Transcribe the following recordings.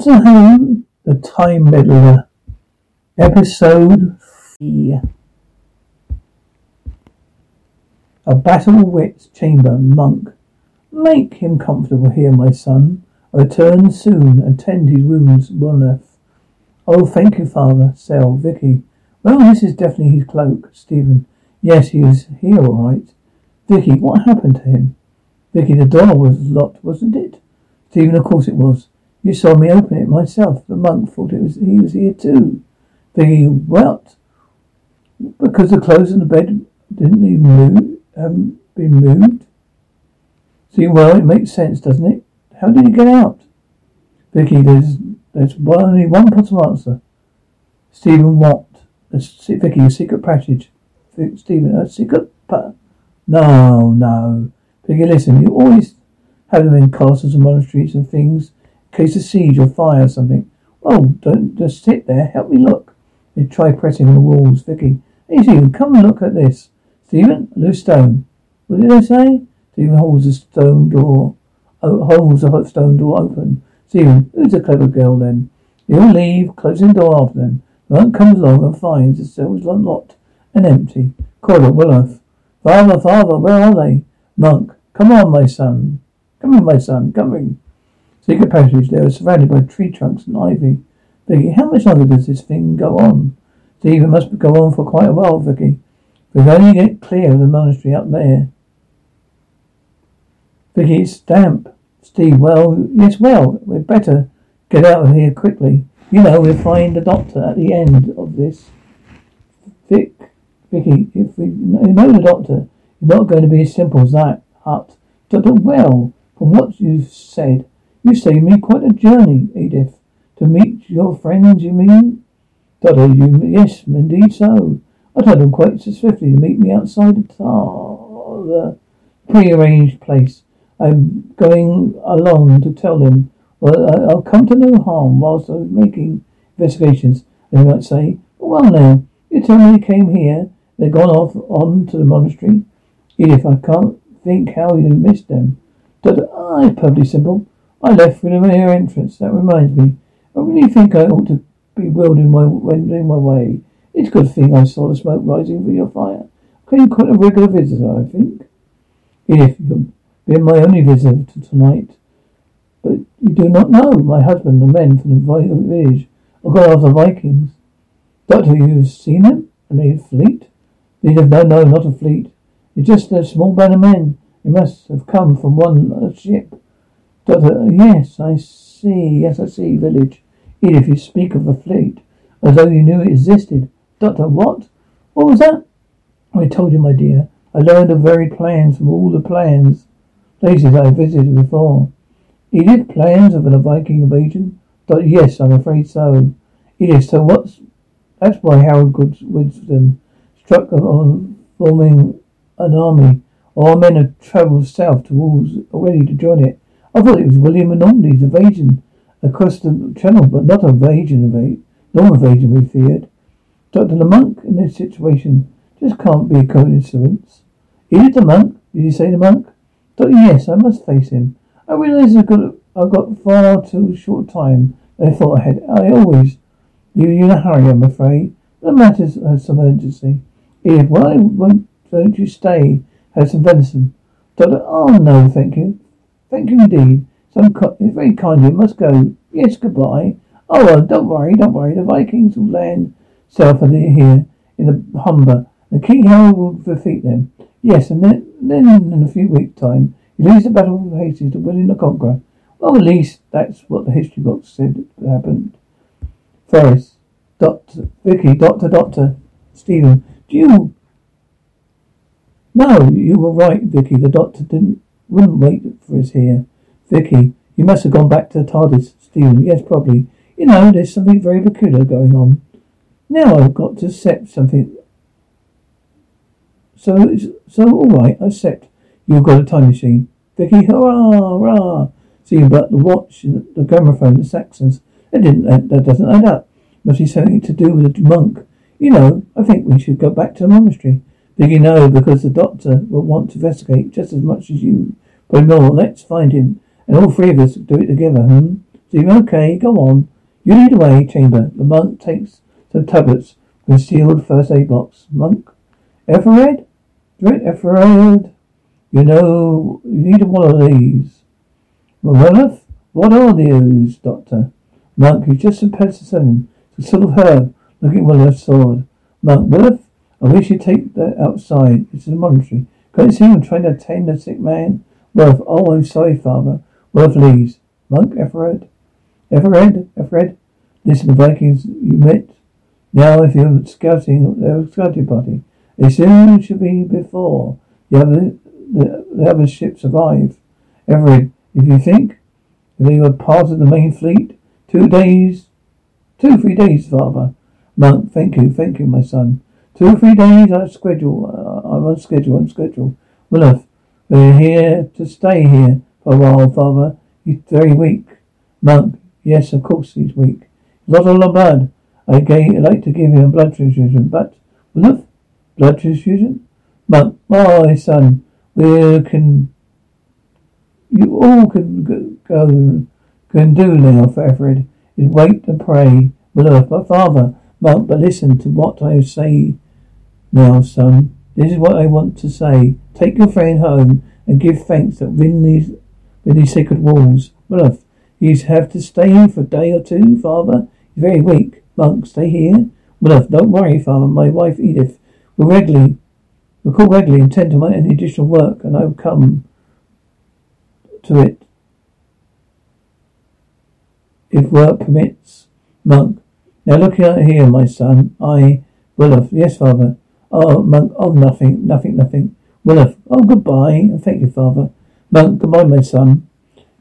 Doctor Who, The Time Meddler, Episode 3. A battle wit's chamber, monk. Make him comfortable here, my son. Return soon and tend his wounds well. Oh, thank you, father. Cell, Vicky. Well, this is definitely his cloak. Stephen. Yes, he is here all right. Vicky, what happened to him? Vicky, the door was locked, wasn't it? Stephen, of course it was. You saw me open it myself. The monk thought it was he was here too. Vicky, what? Because the clothes in the bed didn't even move, haven't been moved. See, well, it makes sense, doesn't it? How did he get out? Vicky, there's there's only one possible answer. Stephen, what? Vicky, a secret passage. Stephen, a secret No, no. Vicky, listen, you always have them in castles and monasteries and things in case of siege or fire or something. Oh, don't just sit there. Help me look. They try pressing on the walls. Vicky, hey Stephen, come and look at this. Stephen, a loose stone. What did I say? Stephen holds the stone door, oh, holds the stone door open. Stephen, who's a clever girl then? He'll leave, closing the door after them. The monk comes along and finds the cell is unlocked and empty. Corridor, Willow. Father, father, where are they? Monk, come on, my son. Come in, my son, come in. Secret passage, they are surrounded by tree trunks and ivy. Vicky, how much longer does this thing go on? Steve, it must go on for quite a while, Vicky. We've only get clear of the monastery up there. Vicky, it's damp. Steve, well, yes, well, we'd better get out of here quickly. You know, we'll find the doctor at the end of this. Vic, Vicky, if we know the doctor, it's not going to be as simple as that. Hut. Doctor, well, from what you've said, you saved me quite a journey, Edith. To meet your friends, you mean? Doctor, you, yes, indeed so. I told them quite swiftly to meet me outside the, tar, the pre-arranged place. I'm going along to tell them, well, I'll come to no harm whilst I'm making investigations. They might say, well now, you tell me you came here, they've gone off on to the monastery. Edith, I can't think how you missed them. Doctor, ah, it's perfectly simple. I left through the rear entrance. That reminds me. I really think I ought to be wielding my wending my way. It's a good thing I saw the smoke rising from your fire. Okay, quite a regular visitor, I think. If you're being my only visitor tonight. But you do not know. My husband, the men from the village, are gone after Vikings. Doctor, you've seen them? And they fleet? Edith, no, no, not a fleet. It's just a small band of men. They must have come from one ship. Doctor, uh, yes, I see. Yes, I see. Village. Edith, you speak of a fleet as though you knew it existed. Doctor, what? What was that? I told you, my dear. I learned the very plans from all the plans places I visited before. Edith, plans of a Viking invasion? Doctor, yes, I'm afraid so. Edith, so what's that's why Harold Godwinson struck on forming an army. All men have travelled south towards already to join it. I thought it was William and Normandy's invasion across the channel, but not an invasion, invasion. No invasion we feared. Dr. Monk in this situation just can't be a coincidence. Is it the monk? Did you say the monk? Doctor, yes, I must face him. I realize I've got, I've got far too short time I thought I had. I always you're in a hurry, I'm afraid. The matter has some urgency. Edith, why won't don't you stay? Have some venison. Doctor, oh no, thank you. Thank you indeed. Some co- very kind you. Must go. Yes, goodbye. Oh well, don't worry, don't worry. The Vikings will land south of here in the Humber, and King Harold will defeat them. Yes, and then, then in a few weeks' time, he lose the battle of Hastings to William the Conqueror. Well, at least that's what the history books said happened. Ferris, Doctor, Vicky, Doctor, Doctor, Stephen, do you? No, you were right, Vicky. The Doctor didn't, wouldn't wait for us here. Vicky, you must have gone back to the TARDIS. Stephen, yes, probably. You know, there's something very peculiar going on. Now I've got to accept something. So, so all right, I accept. You've got a time machine. Vicky, hurrah, hurrah. See, but the watch, and the gramophone, the Saxons, that didn't, that, that doesn't add up. Must be something to do with the monk. You know, I think we should go back to the monastery. Vicky, no, because the doctor will want to investigate just as much as you. But no, let's find him, and all three of us do it together, hmm? Stephen, okay, go on. You lead away, chamber. The monk takes some tablets from a sealed first aid box. Monk? Everard? Drink Everard? You know, you need one of these. Well, what are these, Doctor? Monk, you just some penicillin. Some sort of herb. Looking at Willard's sword. Monk, Willard's I wish you'd take that outside. It's a monastery. Can't you see I'm trying to attend a sick man? Worth, oh, I'm sorry, father. Worth leaves. Monk, Everard? Everard? Everard? Listen, the Vikings you met. Now, if you're scouting, they're scouting party. They soon should be before the other, the, the other ships arrive. Everard, if you think they were part of the main fleet, two days, two, three days, father. Monk, thank you, thank you, my son. Two or three days I schedule. I'm on schedule. I'm schedule. Willis, we're here to stay here for a while, Father. He's very weak. Monk, yes, of course he's weak. He's lost a lot of blood. I'd like to give him a blood transfusion, but Willis, blood transfusion? Monk, my son, we can, you all can go, can do now for Everett is wait and pray. Willis, my father, Monk, but listen to what I say now, son, this is what I want to say. Take your friend home and give thanks that within these, within these sacred walls. Well, you have to stay here for a day or two, father. You're very weak. Monk, stay here. Well, don't worry, father. My wife Edith will regularly, will call regularly and tend to my any additional work, and I will come to it if work permits. Monk, now look out here, my son. I, Willow, yes, father. Oh, monk, oh, nothing, nothing, nothing. Willow, oh, goodbye, and thank you, father. Monk, goodbye, my son.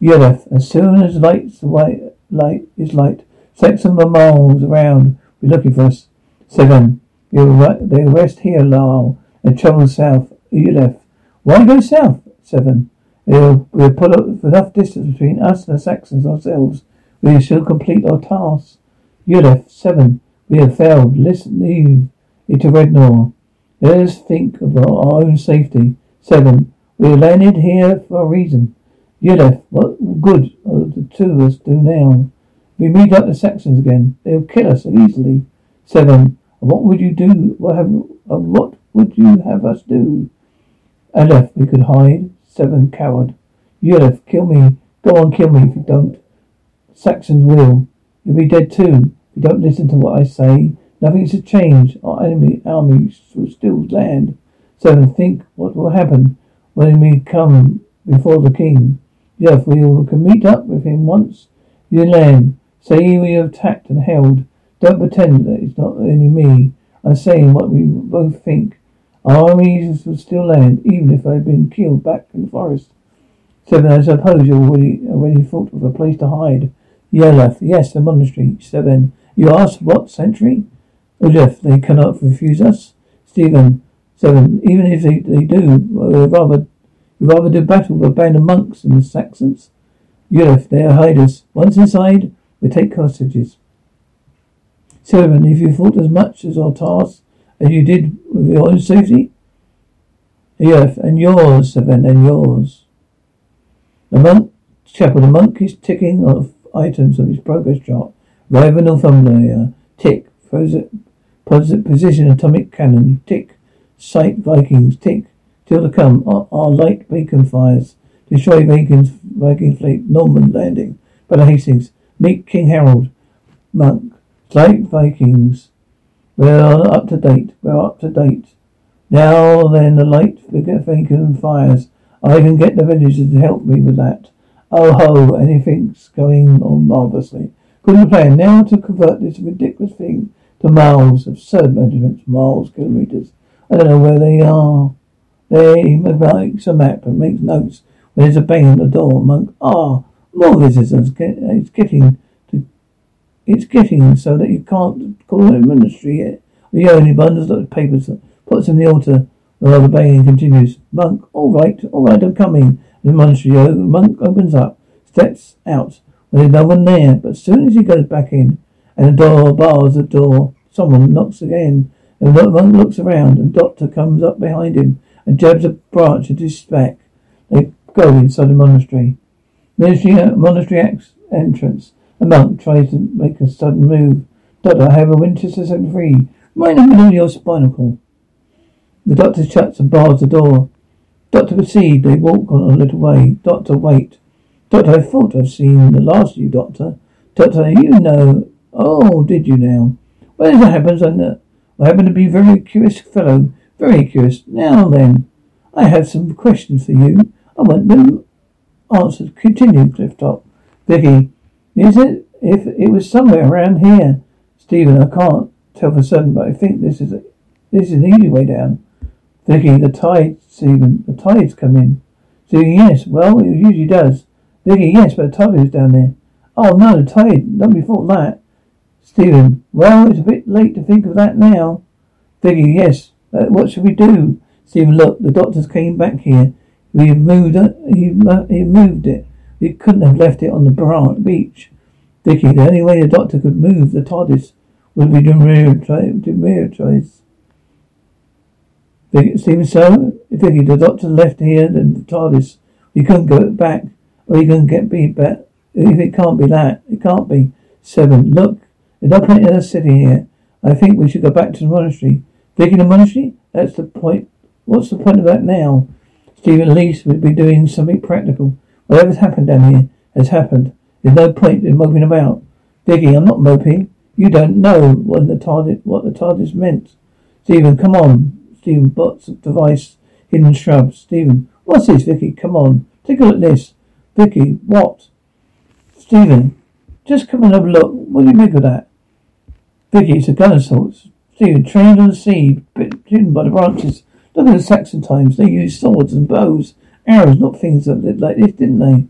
Yeleth, as soon as light's white, light is light, Saxon miles around, be looking for us. Sven, you'll, they'll rest here, Lyle, and travel south. Yeleth, why go south? Sven, we'll, we'll put up enough distance between us and the Saxons ourselves. We shall complete our task. Yeleth, Sven, we have failed. Listen, leave it to Rednor. Let us think of our own safety. Sven. We landed here for a reason. Yeleth, what good are the two of us do now? We meet up the Saxons again. They'll kill us easily. Sven. What would you do? What have? Uh, what would you have us do? Aleph, we could hide. Sven. Coward. Yeleth, kill me. Go on, kill me if you don't. Saxons will. You'll be dead too if you don't listen to what I say. Nothing should change. Our enemy army will still land. So think what will happen when we come before the king. Yes, we can meet up with him once you land. Say we have attacked and held. Don't pretend that it's not only me. I'm saying what we both think. Our armies will still land, even if they've been killed back in the forest. Sven, I suppose you already already thought of a place to hide. Yeleth, yes, the monastery. Sven, you asked what century? Ulef, they cannot refuse us. Stephen, Sven, even if they, they do, we'd rather, we'd rather do battle with a band of monks than the Saxons. Ulef, they are hiders. Once inside, we take hostages. Sven, if you thought as much as our task as you did with your own safety, Ulef, and yours, Sven, and yours. The monk, chapel, the monk is ticking off items of his progress chart. Arrival Northumbria, tick, frozen, Position atomic cannon. Tick. Sight Vikings. Tick. Till to come. Our, light bacon fires. Destroy Vikings, Viking fleet. Norman landing. Brother Hastings. Meet King Harold. Monk. Light Vikings. We're up to date. We're up to date. Now then, the light bacon fires. I can get the villagers to help me with that. Oh ho, anything's going on marvellously. Good plan. Now to convert this ridiculous thing to miles, of absurd measurements, miles, kilometres. I don't know where they are. They makes a map and makes notes. When there's a bang on the door, monk, ah, more visitors. It's getting to, it's getting so that you can't call it a ministry yet. The only bundles of papers, that puts in the altar while the banging continues. Monk, all right, all right, I'm coming. The monastery, monk opens up, steps out. There's no one there, but as soon as he goes back in, and the door bars the door. Someone knocks again. And the monk looks around, and Doctor comes up behind him and jabs a branch at his back. They go inside the monastery. Uh, monastery, monastery entrance. The monk tries to make a sudden move. Doctor, I have a Winchester 73 right in the middle of your spinal cord. The doctor shuts and bars the door. Doctor proceed. They walk on a little way. Doctor, wait. Doctor, I thought I've seen the last of you, Doctor. Doctor, you know. Oh, did you now? Well, as it happens, I, know, I happen to be a very curious fellow. Very curious. Now then, I have some questions for you. I want them answered. Continue, Clifftop. Vicky, is it, if it was somewhere around here? Stephen, I can't tell for certain, but I think this is a, this is an easy way down. Vicky, the tide, Stephen, the tide's come in. Stephen, yes, well, it usually does. Vicky, yes, but the tide is down there. Oh no, the tide, nobody thought that. Stephen, well, it's a bit late to think of that now. Vicky, yes, uh, what should we do? Stephen, look, the doctors came back here. We moved it, he, he moved it. We couldn't have left it on the beach. Vicky, the only way the doctor could move the TARDIS would be to dematerialize. Stephen, so, Vicky, the doctor left here and the TARDIS. We couldn't go back, or you can get beat back. If it can't be that, it can't be. Seven, look, there's no point in us sitting here. I think we should go back to the monastery. Vicky, the monastery? That's the point. What's the point of that now? Stephen, least we'd be doing something practical. Whatever's happened down here has happened. There's no point in moping about. Vicky, I'm not moping. You don't know what the TARDIS, what the TARDIS meant. Stephen, come on. Stephen, bots device, hidden shrubs. Stephen, what's this, Vicky? Come on. Take a look at this. Vicky, what? Stephen, just come and have a look. What do you make of that? Vicky, it's a gun assault. Stephen, trained on the sea, hidden by the branches. Look at the Saxon times. They used swords and bows, arrows, not things that did like this, didn't they?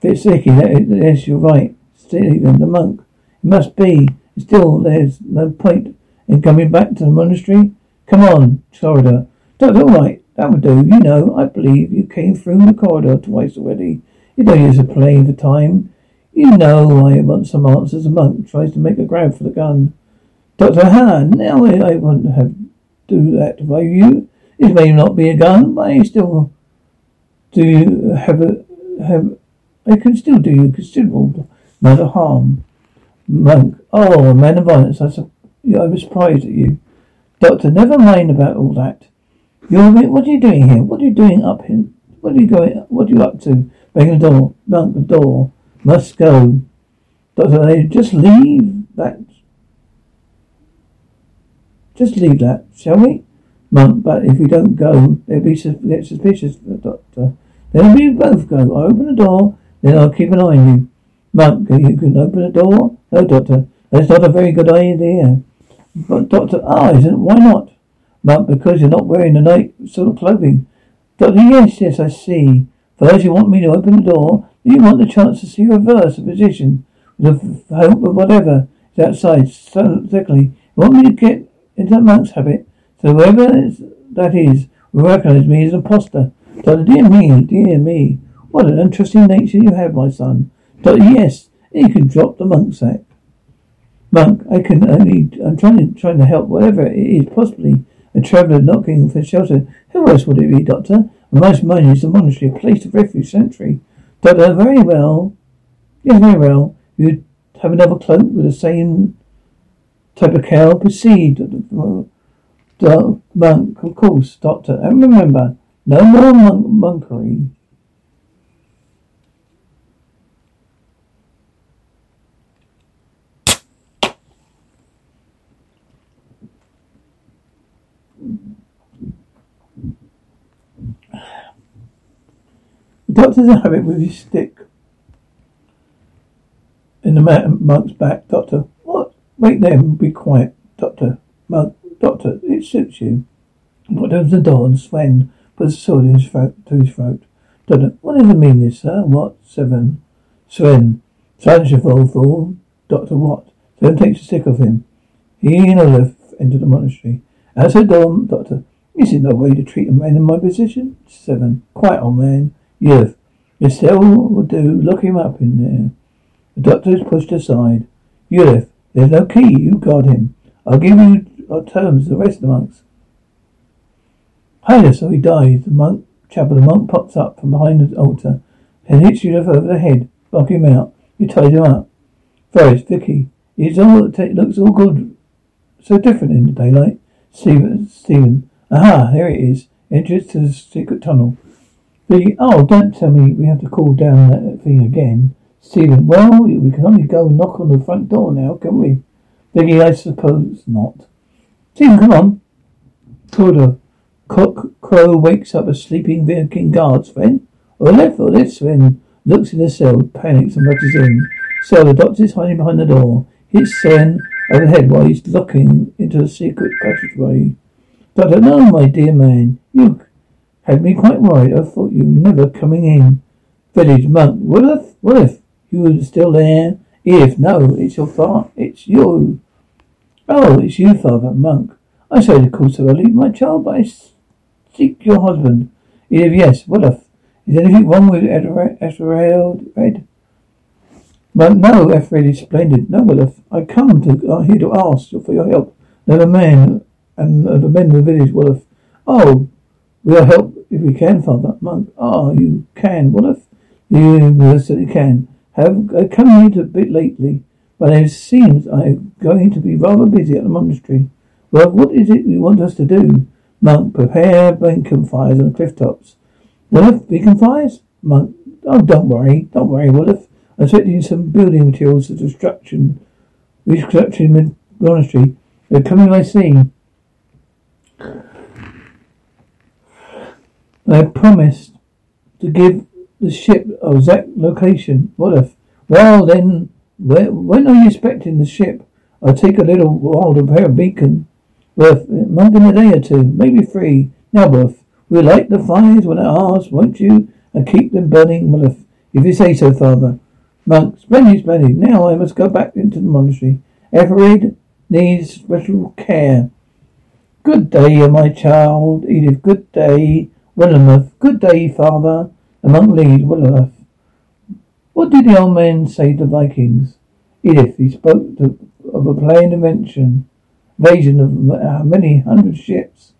Vicky, eh? yes, you're right. Stephen, the monk. It must be. Still, there's no point in coming back to the monastery. Come on, corridor. That's all right. That would do. You know, I believe you came through the corridor twice already. You don't use a plane for time. You know I want some answers. The monk tries to make a grab for the gun. Dr. Han, now I wouldn't have do that I you. It may not be a gun, but I still do have a have I can still do you considerable amount of harm. Monk, oh, a man of violence. I, su- I was surprised at you. Doctor, never mind about all that. You're, what are you doing here? What are you doing up here? What are you going, what are you up to? Banging the door. Monk, the door. Must go. Doctor, just leave that. Just leave that, shall we? Monk, but if we don't go, they'll be get suspicious, Doctor. Then we both go. I open the door, then I'll keep an eye on you. Monk, you can open the door? No, Doctor. That's not a very good idea. But Doctor, ah, isn't why not? Monk, because you're not wearing the night sort of clothing. Doctor, yes, yes, I see. First, you want me to open the door. Then you want the chance to see reverse the position with the hope of whatever is outside. So thickly, you want me to get into that monk's habit. So whoever that is will recognize me as an impostor. Doctor, dear me, dear me. What an interesting nature you have, my son. Doctor, yes, you can drop the monk sack. Monk, I can only, I'm trying to, trying to help whatever it is, possibly a traveller knocking for shelter. Who else would it be, Doctor? And most mine is the monastery, a place of refuge, sanctuary. Doctor, very well. Yes, very well. You have another cloak with the same type of cowl. Proceed, the monk, of course, Doctor. And remember, no more monk- monkery. The doctor's have it with his stick in the monk's back. Doctor, what? Wait there and be quiet. Doctor, monk, doctor, it suits you. What opens the door and Sven puts a sword in his throat, to his throat. Doctor, what does it mean this, sir? What? Seven. Sven, silence your fool. Doctor, what? Sven takes a stick of him. He and Olaf enter the monastery. Outside the door, Doctor, this is no way to treat a man in my position. Sven. Quiet, old man. Yes, Estelle will do. Lock him up in there. The doctor is pushed aside. Ulif, there's no key. You guard him. I'll give you our terms the rest of the monks. Highness, so he dies. The monk chapel. The monk pops up from behind the altar and hits Ulif over the head. Lock him out. You tied him up. Forrest, Vicky, it's all, it looks all good. So different in the daylight. Stephen, Stephen, aha, here it is. Entrance to the secret tunnel. Vicky, oh, don't tell me we have to call down that thing again. Stephen, well, we can only go knock on the front door now, can we? Vicky, I suppose not. Stephen, come on. Corridor. Cock Crow wakes up a sleeping Viking guard's friend. Or left or this friend looks in the cell, panics and rushes in. So the doctor's hiding behind the door. Hits Sven overhead while he's looking into the secret passageway. Doctor, no, my dear man. You had me quite worried. I thought you never coming in. Village monk. What if, what if you were still there? If, no, it's your father. It's you. Oh, it's you, Father Monk. I say call so early, my child, but I seek your husband. If yes, what if? Is anything wrong with Ethered Red? But no, Ethered is splendid. No, what if? I come to uh, here to ask for your help. Never man and uh, the men of the village. What if? Oh, we'll help if we can, Father Monk. Oh, you can. What if? You certainly can. Have uh, come here a bit lately, but it seems I'm going to be rather busy at the monastery. Well, what is it you want us to do? Monk, prepare beacon fires on the cliff tops. What if beacon fires? Monk, oh, don't worry, don't worry. What if I'm expecting some building materials for destruction, reconstruction monastery. They're coming, I see. I promised to give the ship a exact location. What if? Well, then, where, when are you expecting the ship? I'll take a little while to prepare a beacon. Worth, month in a day or two, maybe three. Now, Worth, we'll light the fires when I ask, won't you? And keep them burning, well, if, you say so, Father. Monk, splendid, splendid. Now I must go back into the monastery. Ethered needs special care. Good day, my child. Edith, good day. Willameth, good day, father. The monk leads Willameth. What did the old man say to Vikings? Edith, he spoke to, of a planned invention, invasion of uh, many hundred ships.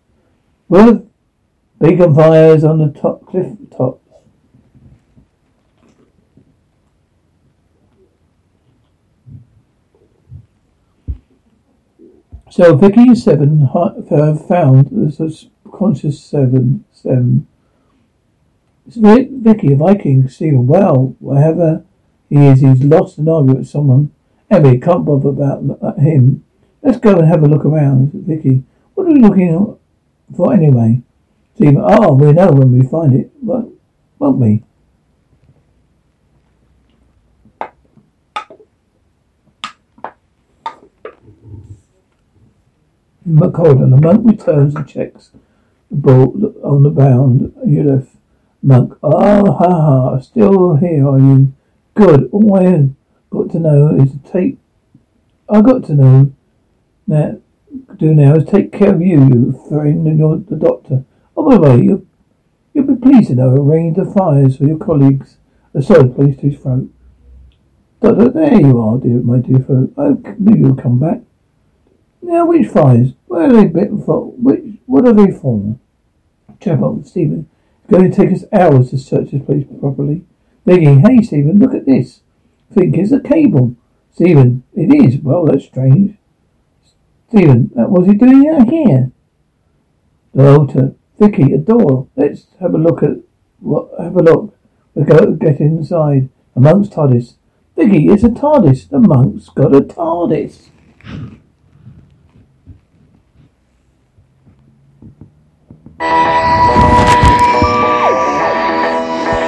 With beacon fires on the top cliff tops. So Vicky Seven have found the subconscious Seven Seven. It's Vicky, a Viking, Stephen. Well, wherever he is, he's lost an argument with someone. Emmy can't bother about uh, him. Let's go and have a look around, Vicky. What are we looking for anyway? Stephen, oh, we know when we find it, but won't we? McColden. The monk returns and checks ball on the bound. Yulif. Monk. Ah, ha, ha. Still here, are you? Good. All I got to know is to take. I got to know now. Do now is take care of you, you friend, and your the doctor. Oh, by the way, you you'll be pleased to know arrange the fires for your colleagues. A sword placed to his throat. Doctor, there you are, dear, my dear fellow. I knew you'd come back. Now, which fires? Where are they bitten for? Which, what are they for? Chapel, Stephen. It's going to take us hours to search this place properly. Begging, hey, Stephen, look at this. Think it's a cable. Stephen, it is. Well, that's strange. Stephen, what was he doing out here? The altar. Vicky, a door. Let's have a look at what. Have a look. We go get inside. A monk's TARDIS. Vicky, it's a TARDIS. The monk's got a TARDIS. Música